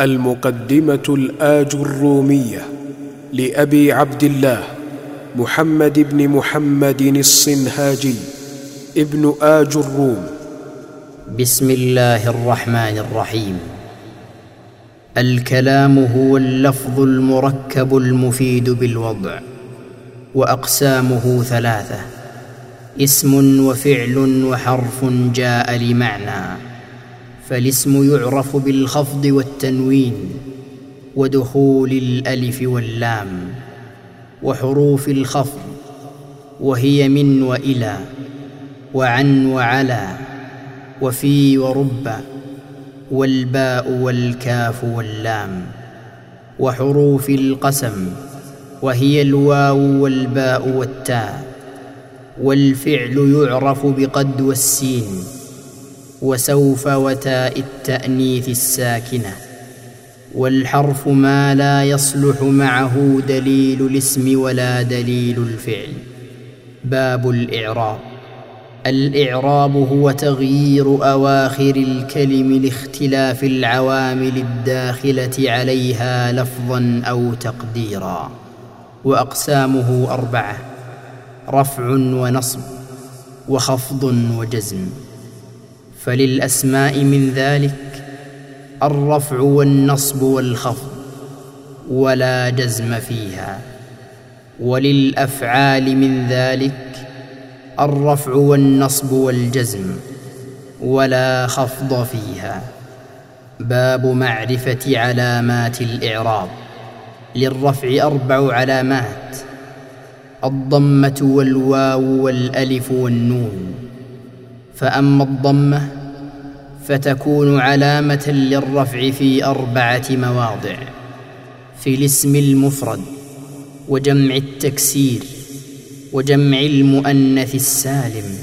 المقدمة الآج الرومية لأبي عبد الله محمد بن محمد الصنهاجي ابن آج الروم. بسم الله الرحمن الرحيم. الكلام هو اللفظ المركب المفيد بالوضع وأقسامه ثلاثة اسم وفعل وحرف جاء لمعنى. فالاسم يعرف بالخفض والتنوين ودخول الألف واللام وحروف الخفض وهي من وإلى وعن وعلى وفي ورب والباء والكاف واللام وحروف القسم وهي الواو والباء والتاء والفعل يعرف بقد والسين. وسوف وتاء التأنيث الساكنة. والحرف ما لا يصلح معه دليل الاسم ولا دليل الفعل. باب الإعراب. الإعراب هو تغيير أواخر الكلم لاختلاف العوامل الداخلة عليها لفظا أو تقديرا. وأقسامه أربعة رفع ونصب وخفض وجزم. فللأسماء من ذلك الرفع والنصب والخفض ولا جزم فيها وللأفعال من ذلك الرفع والنصب والجزم ولا خفض فيها باب معرفة علامات الإعراب للرفع أربع علامات الضمة والواو والألف والنون فأما الضمة فتكون علامة للرفع في أربعة مواضع في الاسم المفرد وجمع التكسير وجمع المؤنث السالم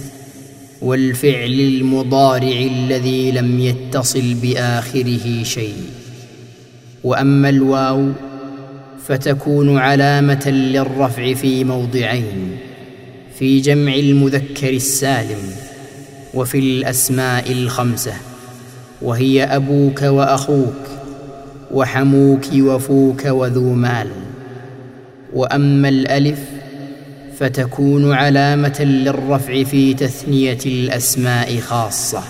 والفعل المضارع الذي لم يتصل بآخره شيء. وأما الواو فتكون علامة للرفع في موضعين في جمع المذكر السالم وفي الأسماء الخمسة وهي أبوك وأخوك وحموك وفوك وذو مال. وأما الألف فتكون علامة للرفع في تثنية الأسماء خاصة.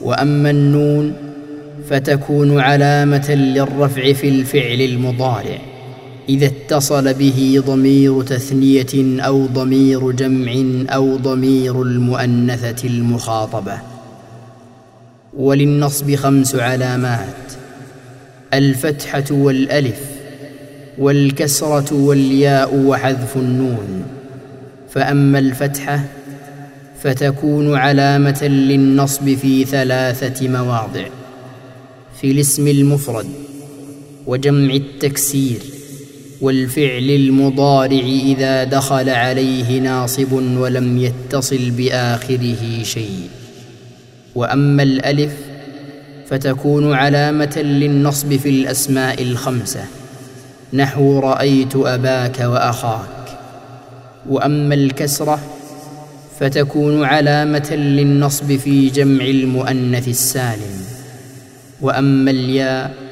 وأما النون فتكون علامة للرفع في الفعل المضارع. إذا اتصل به ضمير تثنية أو ضمير جمع أو ضمير المؤنثة المخاطبة. وللنصب خمس علامات. الفتحة والألف والكسرة والياء وحذف النون. فأما الفتحة فتكون علامة للنصب في ثلاثة مواضع. في الاسم المفرد وجمع التكسير. والفعل المضارع إذا دخل عليه ناصب ولم يتصل بآخره شيء. وأما الألف فتكون علامة للنصب في الأسماء الخمسة. نحو رأيت أباك وأخاك. وأما الكسرة فتكون علامة للنصب في جمع المؤنث السالم. وأما الياء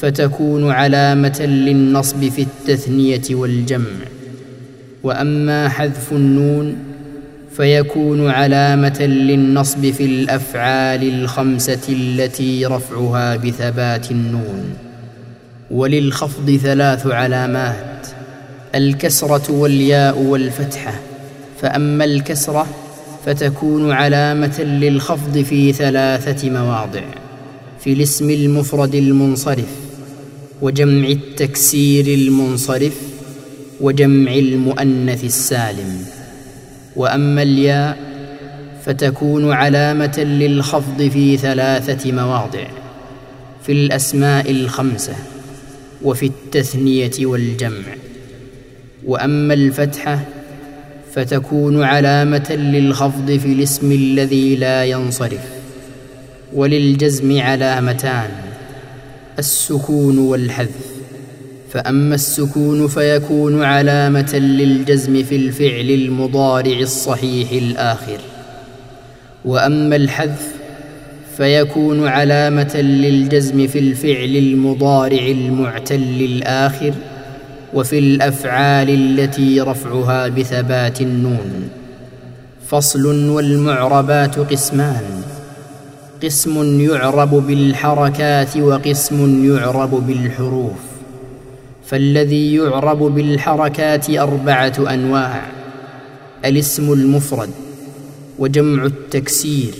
فتكون علامة للنصب في التثنية والجمع. وأما حذف النون فيكون علامة للنصب في الأفعال الخمسة التي رفعها بثبات النون. وللخفض ثلاث علامات الكسرة والياء والفتحة. فأما الكسرة فتكون علامة للخفض في ثلاثة مواضع في الاسم المفرد المنصرف وجمع التكسير المنصرف وجمع المؤنث السالم. وأما الياء فتكون علامة للخفض في ثلاثة مواضع في الأسماء الخمسة وفي التثنية والجمع. وأما الفتحه فتكون علامة للخفض في الاسم الذي لا ينصرف وللجزم علامتان. السكون والحذف. فأما السكون فيكون علامة للجزم في الفعل المضارع الصحيح الآخر. وأما الحذف فيكون علامة للجزم في الفعل المضارع المعتل الآخر وفي الأفعال التي رفعها بثبات النون. فصل والمعربات قسمان. قسم يعرب بالحركات وقسم يعرب بالحروف. فالذي يعرب بالحركات أربعة أنواع الاسم المفرد وجمع التكسير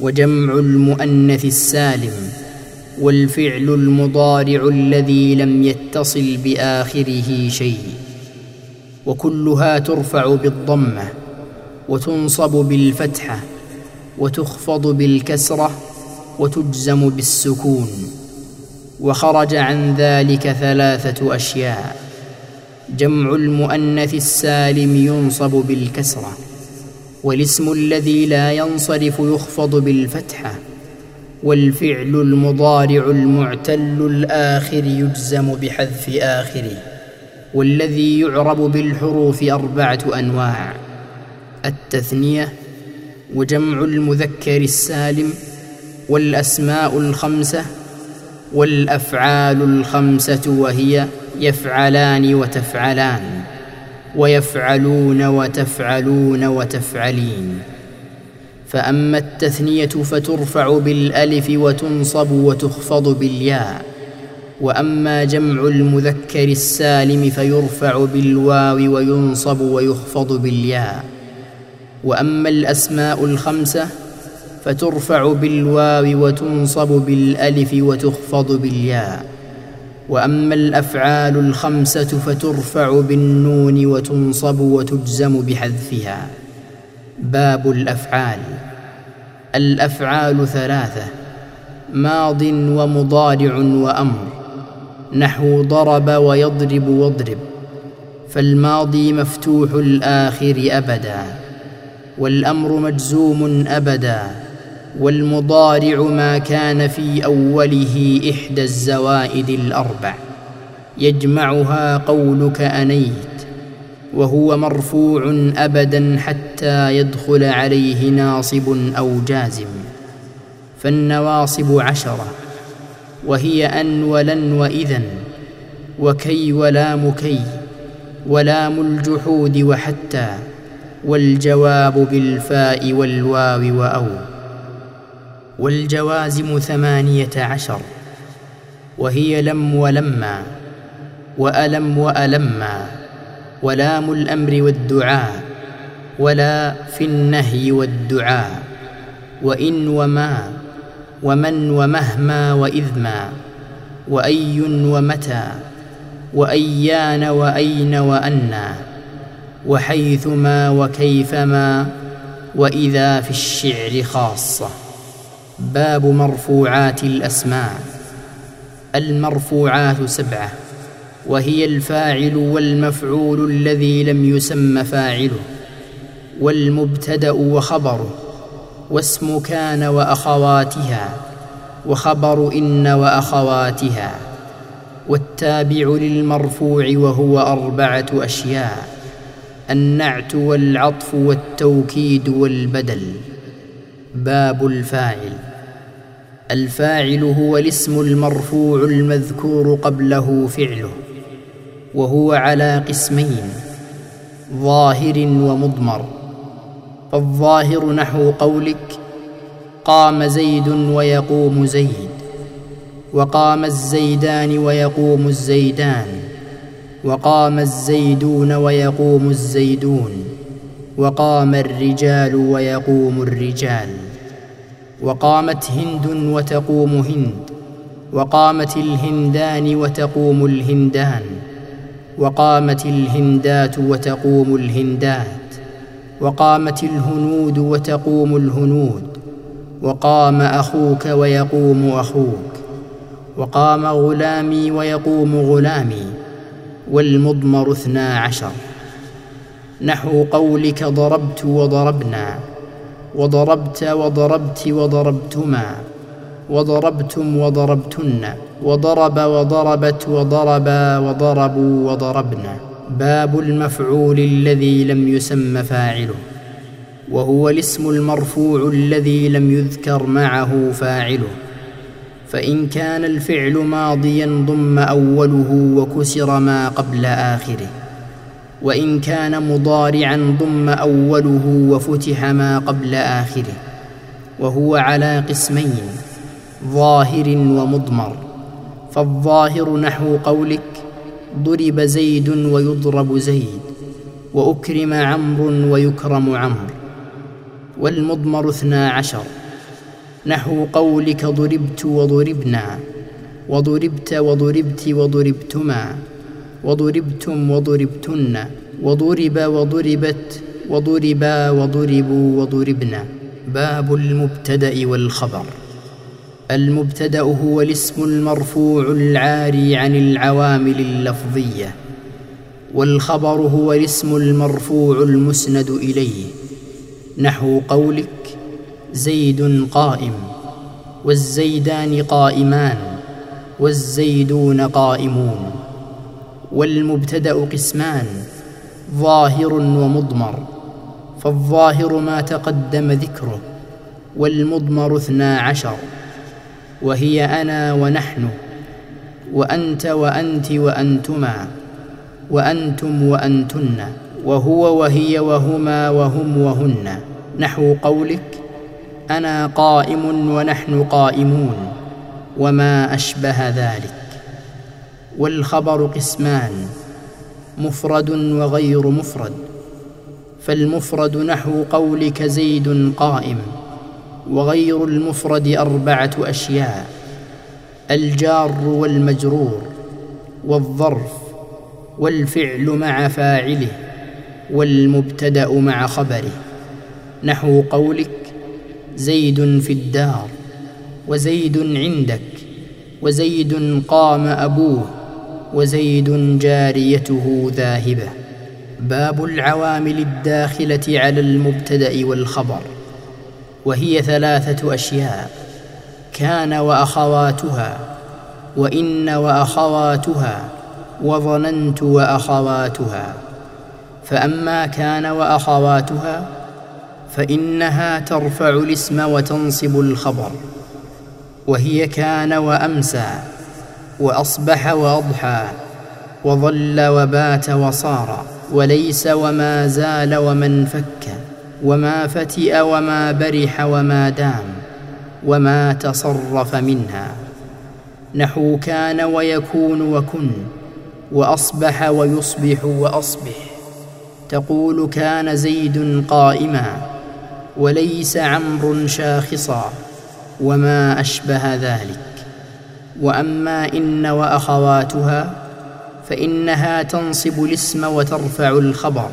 وجمع المؤنث السالم والفعل المضارع الذي لم يتصل بآخره شيء. وكلها ترفع بالضمة وتنصب بالفتحة وتخفض بالكسرة وتجزم بالسكون وخرج عن ذلك ثلاثة أشياء. جمع المؤنث السالم ينصب بالكسرة والاسم الذي لا ينصرف يخفض بالفتحة والفعل المضارع المعتل الآخر يجزم بحذف اخره والذي يعرب بالحروف أربعة أنواع التثنية وجمع المذكر السالم والأسماء الخمسة والأفعال الخمسة وهي يفعلان وتفعلان ويفعلون وتفعلون وتفعلين. فأما التثنية فترفع بالألف وتنصب وتخفض بالياء وأما جمع المذكر السالم فيرفع بالواو وينصب ويخفض بالياء. وأما الأسماء الخمسة فترفع بالواو وتنصب بالألف وتخفض بالياء. وأما الأفعال الخمسة فترفع بالنون وتنصب وتجزم بحذفها. باب الأفعال. الأفعال ثلاثة ماض ومضارع وأمر. نحو ضرب ويضرب واضرب. فالماضي مفتوح الآخر أبدا. والأمر مجزوم أبدا والمضارع ما كان في أوله إحدى الزوائد الأربع. يجمعها قولك أنيت وهو مرفوع أبدا حتى يدخل عليه ناصب أو جازم. فالنواصب عشرة وهي أن ولن واذا وكي ولام كي ولام الجحود وحتى. والجواب بالفاء والواو وأو. والجوازم ثمانية عشر. وهي لم ولما. وألم وألما. ولام الأمر والدعاء. ولا في النهي والدعاء. وإن وما. ومن ومهما وإذما. وأي ومتى. وأيان وأين وأنى. وحيثما وكيفما وإذا في الشعر خاصة. باب مرفوعات الأسماء. المرفوعات سبعة. وهي الفاعل والمفعول الذي لم يسم فاعله. والمبتدأ وخبره. واسم كان وأخواتها. وخبر إن وأخواتها. والتابع للمرفوع وهو أربعة أشياء. النعت والعطف والتوكيد والبدل. باب الفاعل. الفاعل هو الاسم المرفوع المذكور قبله فعله وهو على قسمين ظاهر ومضمر. فالظاهر نحو قولك قام زيد ويقوم زيد وقام الزيدان ويقوم الزيدان. وقام الزيدون ويقوم الزيدون وقام الرجال ويقوم الرجال وقامت هند وتقوم هند وقامت الهندان وتقوم الهندان وقامت الهندات وتقوم الهندات وقامت الهنود وتقوم الهنود وقام أخوك ويقوم أخوك وقام غلامي ويقوم غلامي والمضمر اثنا عشر. نحو قولك ضربت وضربنا وضربت وضربت وضربتما وضربتم وضربتن وضرب وضربت وضربا وضربوا وضربنا باب المفعول الذي لم يسم فاعله وهو الاسم المرفوع الذي لم يذكر معه فاعله. فإن كان الفعل ماضيا ضم أوله وكسر ما قبل آخره وإن كان مضارعا ضم أوله وفتح ما قبل آخره وهو على قسمين ظاهر ومضمر. فالظاهر نحو قولك ضرب زيد ويضرب زيد وأكرم عمرو ويكرم عمرو والمضمر اثنا عشر. نحو قولك ضربت وضربنا. وضربت وضربت وضربتما. وضربتم وضربتن. وضرب وضربت. وضربا وضربوا وضربنا. باب المبتدأ والخبر. المبتدأ هو الاسم المرفوع العاري عن العوامل اللفظية. والخبر هو الاسم المرفوع المسند إليه. نحو قولك زيد قائم والزيدان قائمان والزيدون قائمون والمبتدأ قسمان ظاهر ومضمر فالظاهر ما تقدم ذكره والمضمر اثنا عشر وهي أنا ونحن وأنت وأنت وأنتما وأنتم وأنتن وهو وهي وهما وهم وهن نحو قولك أنا قائم ونحن قائمون وما أشبه ذلك. والخبر قسمان مفرد وغير مفرد فالمفرد نحو قولك زيد قائم وغير المفرد أربعة أشياء الجار والمجرور والظرف والفعل مع فاعله والمبتدأ مع خبره. نحو قولك زيد في الدار وزيد عندك وزيد قام أبوه وزيد جاريته ذاهبة. باب العوامل الداخلة على المبتدأ والخبر وهي ثلاثة أشياء كان وأخواتها وإن وأخواتها وظننت وأخواتها. فأما كان وأخواتها فإنها ترفع الاسم وتنصب الخبر. وهي كان وأمسى وأصبح وأضحى وظل وبات وصار وليس وما زال ومن فك وما فتئ وما برح وما دام وما تصرف منها. نحو كان ويكون وكن وأصبح ويصبح وأصبح. تقول كان زيد قائما وليس عمرو شاخصا وما أشبه ذلك. وأما إن وأخواتها فإنها تنصب الاسم وترفع الخبر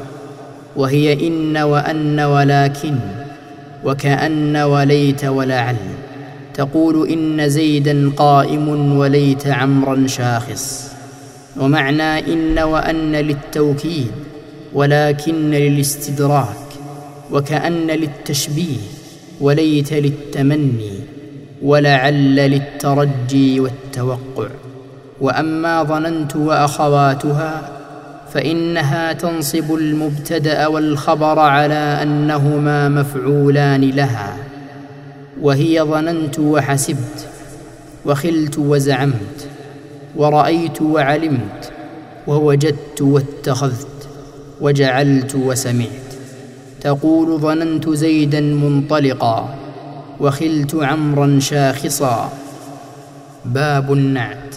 وهي إن وأن ولكن وكأن وليت ولعل. تقول إن زيدا قائم وليت عمرا شاخص. ومعنى إن وأن للتوكيد ولكن للاستدراك. وكأن للتشبيه وليت للتمني ولعل للترجي والتوقع. وأما ظننت وأخواتها فإنها تنصب المبتدأ والخبر على أنهما مفعولان لها. وهي ظننت وحسبت وخلت وزعمت ورأيت وعلمت ووجدت واتخذت وجعلت وسمعت. تقول ظننت زيدا منطلقا وخلت عمرا شاخصا. باب النعت.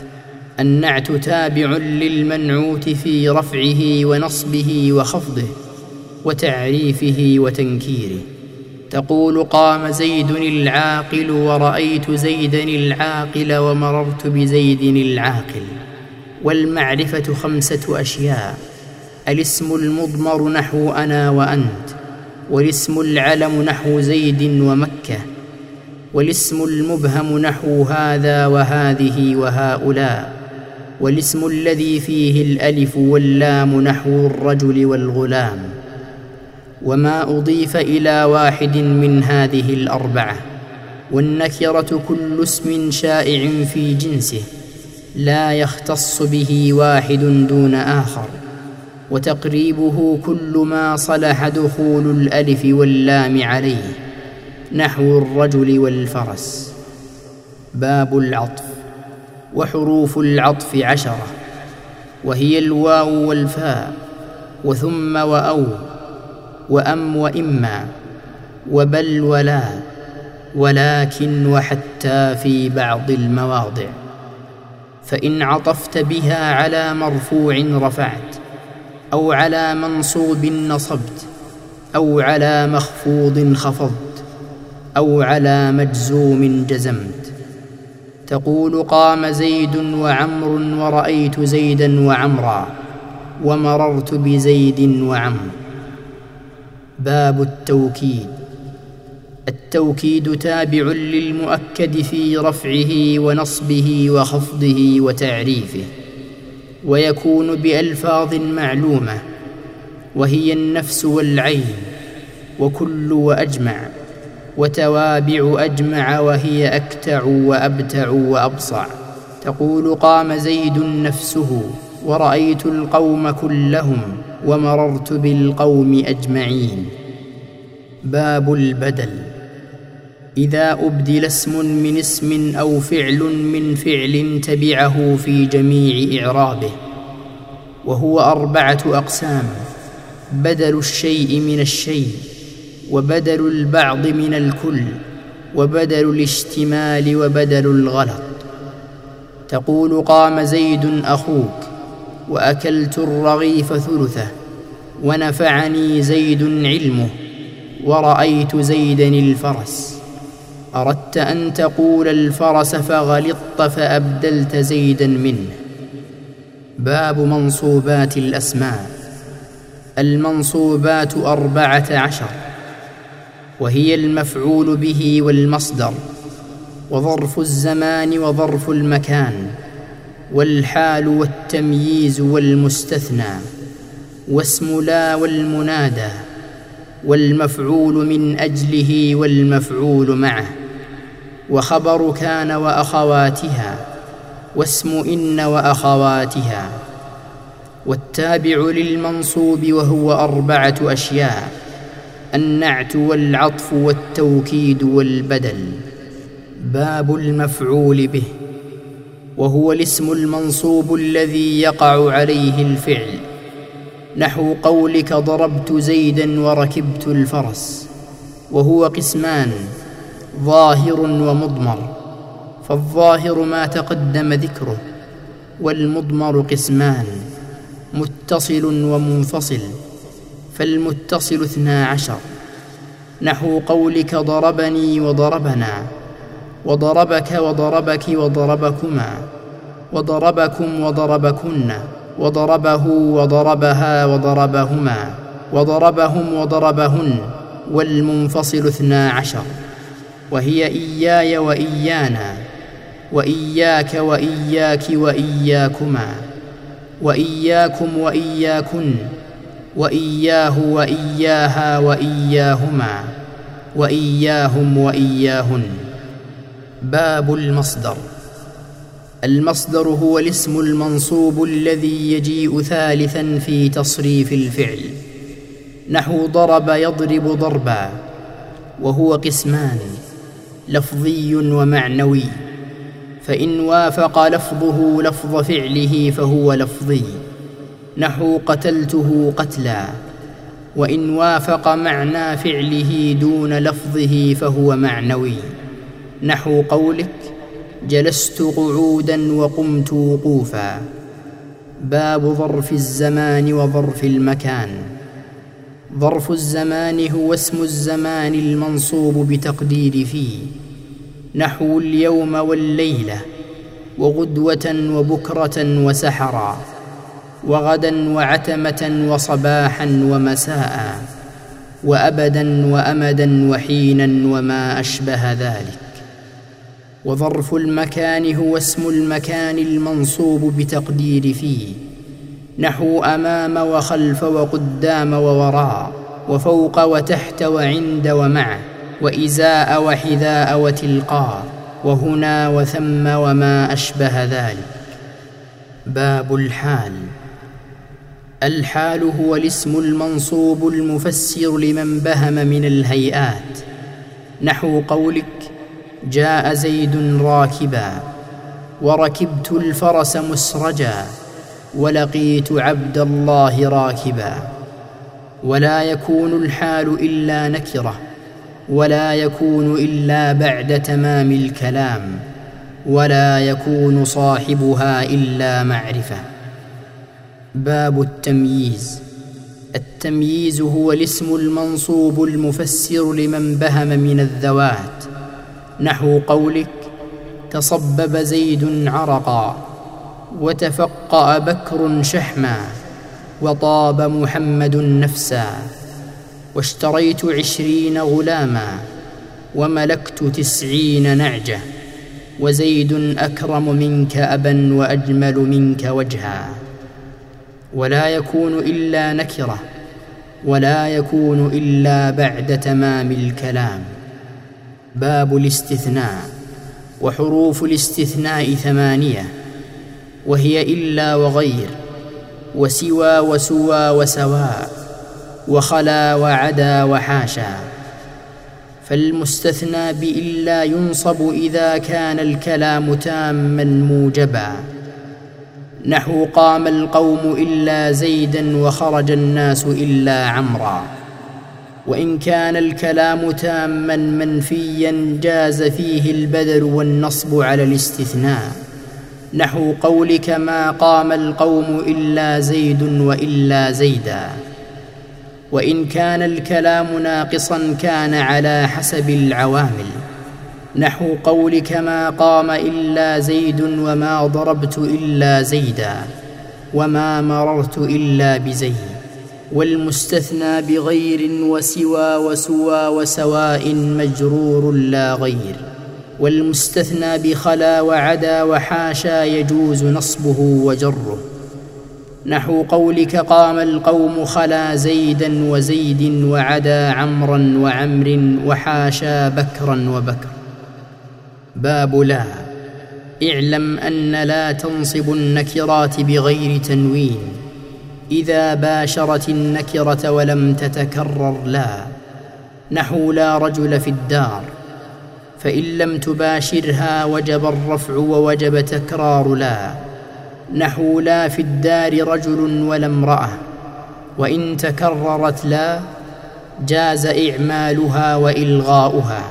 النعت تابع للمنعوت في رفعه ونصبه وخفضه وتعريفه وتنكيره. تقول قام زيد العاقل ورأيت زيدا العاقل ومررت بزيد العاقل. والمعرفة خمسة أشياء. الاسم المضمر نحو أنا وأنت. والاسم العلم نحو زيد ومكة والاسم المبهم نحو هذا وهذه وهؤلاء والاسم الذي فيه الألف واللام نحو الرجل والغلام وما أضيف إلى واحد من هذه الأربعة والنكرة كل اسم شائع في جنسه لا يختص به واحد دون آخر. وتقريبه كل ما صلح دخول الألف واللام عليه نحو الرجل والفرس. باب العطف وحروف العطف عشرة وهي الواو والفاء وثم وأو وأم وإما وبل ولا ولكن وحتى في بعض المواضع. فإن عطفت بها على مرفوع رفعت أو على منصوب نصبت أو على مخفوض خفضت أو على مجزوم جزمت. تقول قام زيد وعمر ورأيت زيدا وعمرا ومررت بزيد وعمر. باب التوكيد. التوكيد تابع للمؤكد في رفعه ونصبه وخفضه وتعريفه. ويكون بألفاظ معلومة وهي النفس والعين وكل وأجمع وتوابع أجمع وهي أكتع وأبتع وأبصع. تقول قام زيد نفسه ورأيت القوم كلهم ومررت بالقوم أجمعين. باب البدل. إذا أبدل اسم من اسم أو فعل من فعل تبعه في جميع إعرابه وهو أربعة أقسام بدل الشيء من الشيء وبدل البعض من الكل وبدل الاشتمال وبدل الغلط. تقول قام زيد أخوك وأكلت الرغيف ثلثه ونفعني زيد علمه ورأيت زيدا الفرس. أردت أن تقول الفرس فغلطت فأبدلت زيدا منه. باب منصوبات الأسماء. المنصوبات أربعة عشر. وهي المفعول به والمصدر. وظرف الزمان وظرف المكان. والحال والتمييز والمستثنى. واسم لا والمنادى. والمفعول من أجله والمفعول معه. وخبر كان وأخواتها واسم إن وأخواتها والتابع للمنصوب وهو أربعة أشياء النعت والعطف والتوكيد والبدل باب المفعول به وهو الاسم المنصوب الذي يقع عليه الفعل نحو قولك ضربت زيدا وركبت الفرس وهو قسمان ظاهر ومضمر فالظاهر ما تقدم ذكره والمضمر قسمان متصل ومنفصل فالمتصل اثنا عشر. نحو قولك ضربني وضربنا وضربك وضربك وضربكما وضربكم وضربكن وضربه وضربها وضربهما وضربهم وضربهن والمنفصل اثنا عشر. وهي إياي وإيانا وإياك وإياك وإياكما وإياكم وإياكن وإياه وإياها وإياهما وإياهم وإياهن. باب المصدر. المصدر هو الاسم المنصوب الذي يجيء ثالثا في تصريف الفعل. نحو ضرب يضرب ضربا وهو قسمان. لفظي ومعنوي فإن وافق لفظه لفظ فعله فهو لفظي نحو قتلته قتلا وإن وافق معنى فعله دون لفظه فهو معنوي نحو قولك جلست قعودا وقمت وقوفا باب ظرف الزمان وظرف المكان. ظرف الزمان هو اسم الزمان المنصوب بتقدير فيه. نحو اليوم والليلة وغدوة وبكرة وسحرا وغدا وعتمة وصباحا ومساء وابدا وامدا وحينا وما أشبه ذلك. وظرف المكان هو اسم المكان المنصوب بتقدير فيه. نحو أمام وخلف وقدام ووراء وفوق وتحت وعند ومع وإزاء وحذاء وتلقاء وهنا وثم وما أشبه ذلك. باب الحال. الحال هو الاسم المنصوب المفسر لمن بهم من الهيئات. نحو قولك جاء زيد راكبا. وركبت الفرس مسرجا. ولقيت عبد الله راكبا. ولا يكون الحال إلا نكرة ولا يكون إلا بعد تمام الكلام ولا يكون صاحبها إلا معرفة. باب التمييز. التمييز هو الاسم المنصوب المفسر لمن بهم من الذوات. نحو قولك تصبب زيد عرقا. وتفقا بكر شحما وطاب محمد نفسا واشتريت عشرين غلاما وملكت تسعين نعجة وزيد أكرم منك أبا وأجمل منك وجها ولا يكون إلا نكرة ولا يكون إلا بعد تمام الكلام باب الاستثناء وحروف الاستثناء ثمانية وهي إلا وغير وسوى وسوى وسواء وخلا وعدا وحاشا. فالمستثنى بإلا ينصب إذا كان الكلام تاما موجبا. نحو قام القوم إلا زيدا وخرج الناس إلا عمرا. وإن كان الكلام تاما منفيا جاز فيه البذل والنصب على الاستثناء. نحو قولك ما قام القوم إلا زيد وإلا زيدا. وإن كان الكلام ناقصا كان على حسب العوامل. نحو قولك ما قام إلا زيد وما ضربت إلا زيدا وما مررت إلا بزيد. والمستثنى بغير وسوى وسوى وسواء مجرور لا غير. والمستثنى بخلا وعدا وحاشا يجوز نصبه وجره. نحو قولك قام القوم خلا زيدا وزيد وعدا عمرا وعمر وحاشا بكرا وبكر. باب لا. اعلم أن لا تنصب النكرات بغير تنوين. إذا باشرت النكرة ولم تتكرر لا. نحو لا رجل في الدار. فإن لم تباشرها وجب الرفع ووجب تكرار لا. نحو لا في الدار رجل ولا امرأة. وإن تكررت لا جاز إعمالها وإلغاؤها.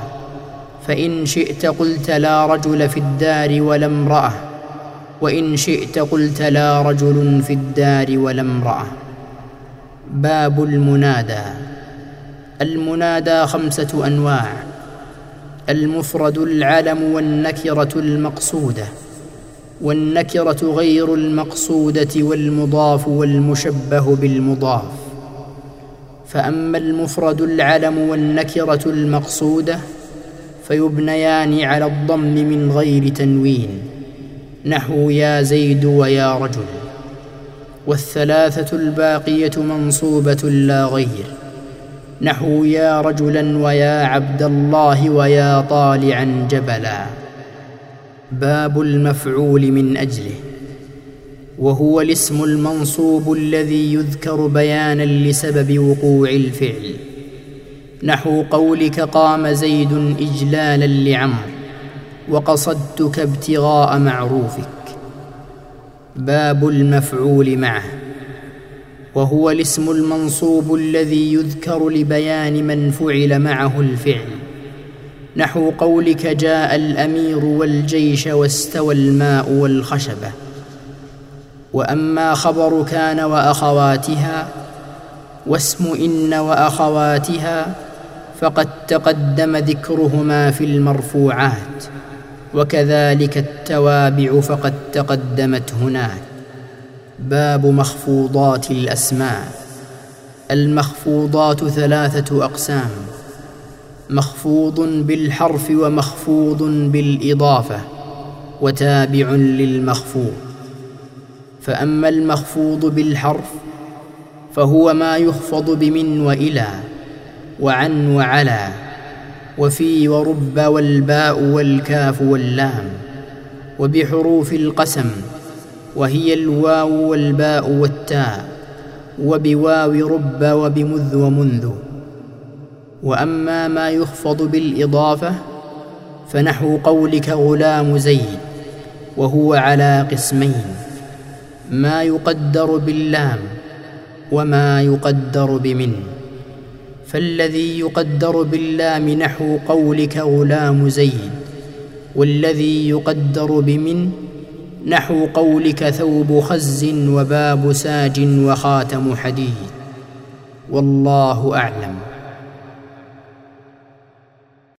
فإن شئت قلت لا رجل في الدار ولا امرأة. وإن شئت قلت لا رجل في الدار ولا امرأة. باب المنادى. المنادى خمسة أنواع. المفرد العلم والنكرة المقصودة والنكرة غير المقصودة والمضاف والمشبه بالمضاف. فأما المفرد العلم والنكرة المقصودة فيبنيان على الضم من غير تنوين نحو يا زيد ويا رجل والثلاثة الباقية منصوبة لا غير. نحو يا رجلا ويا عبد الله ويا طالعا جبلا. باب المفعول من أجله. وهو الاسم المنصوب الذي يذكر بيانا لسبب وقوع الفعل. نحو قولك قام زيد إجلالا لعمر وقصدتك ابتغاء معروفك. باب المفعول معه. وهو الاسم المنصوب الذي يذكر لبيان من فعل معه الفعل. نحو قولك جاء الأمير والجيش واستوى الماء والخشبة. وأما خبر كان وأخواتها واسم إن وأخواتها فقد تقدم ذكرهما في المرفوعات وكذلك التوابع فقد تقدمت هناك. باب مخفوضات الأسماء. المخفوضات ثلاثة أقسام مخفوض بالحرف ومخفوض بالإضافة وتابع للمخفوض. فأما المخفوض بالحرف فهو ما يخفض بمن وإلى وعن وعلى وفي ورب والباء والكاف واللام وبحروف القسم وهي الواو والباء والتاء وبواو رب وبمذ ومنذ. وأما ما يخفض بالإضافة فنحو قولك غلام زيد وهو على قسمين ما يقدر باللام وما يقدر بمن. فالذي يقدر باللام نحو قولك غلام زيد والذي يقدر بمن نحو قولك ثوب خز وباب ساج وخاتم حديد. والله أعلم.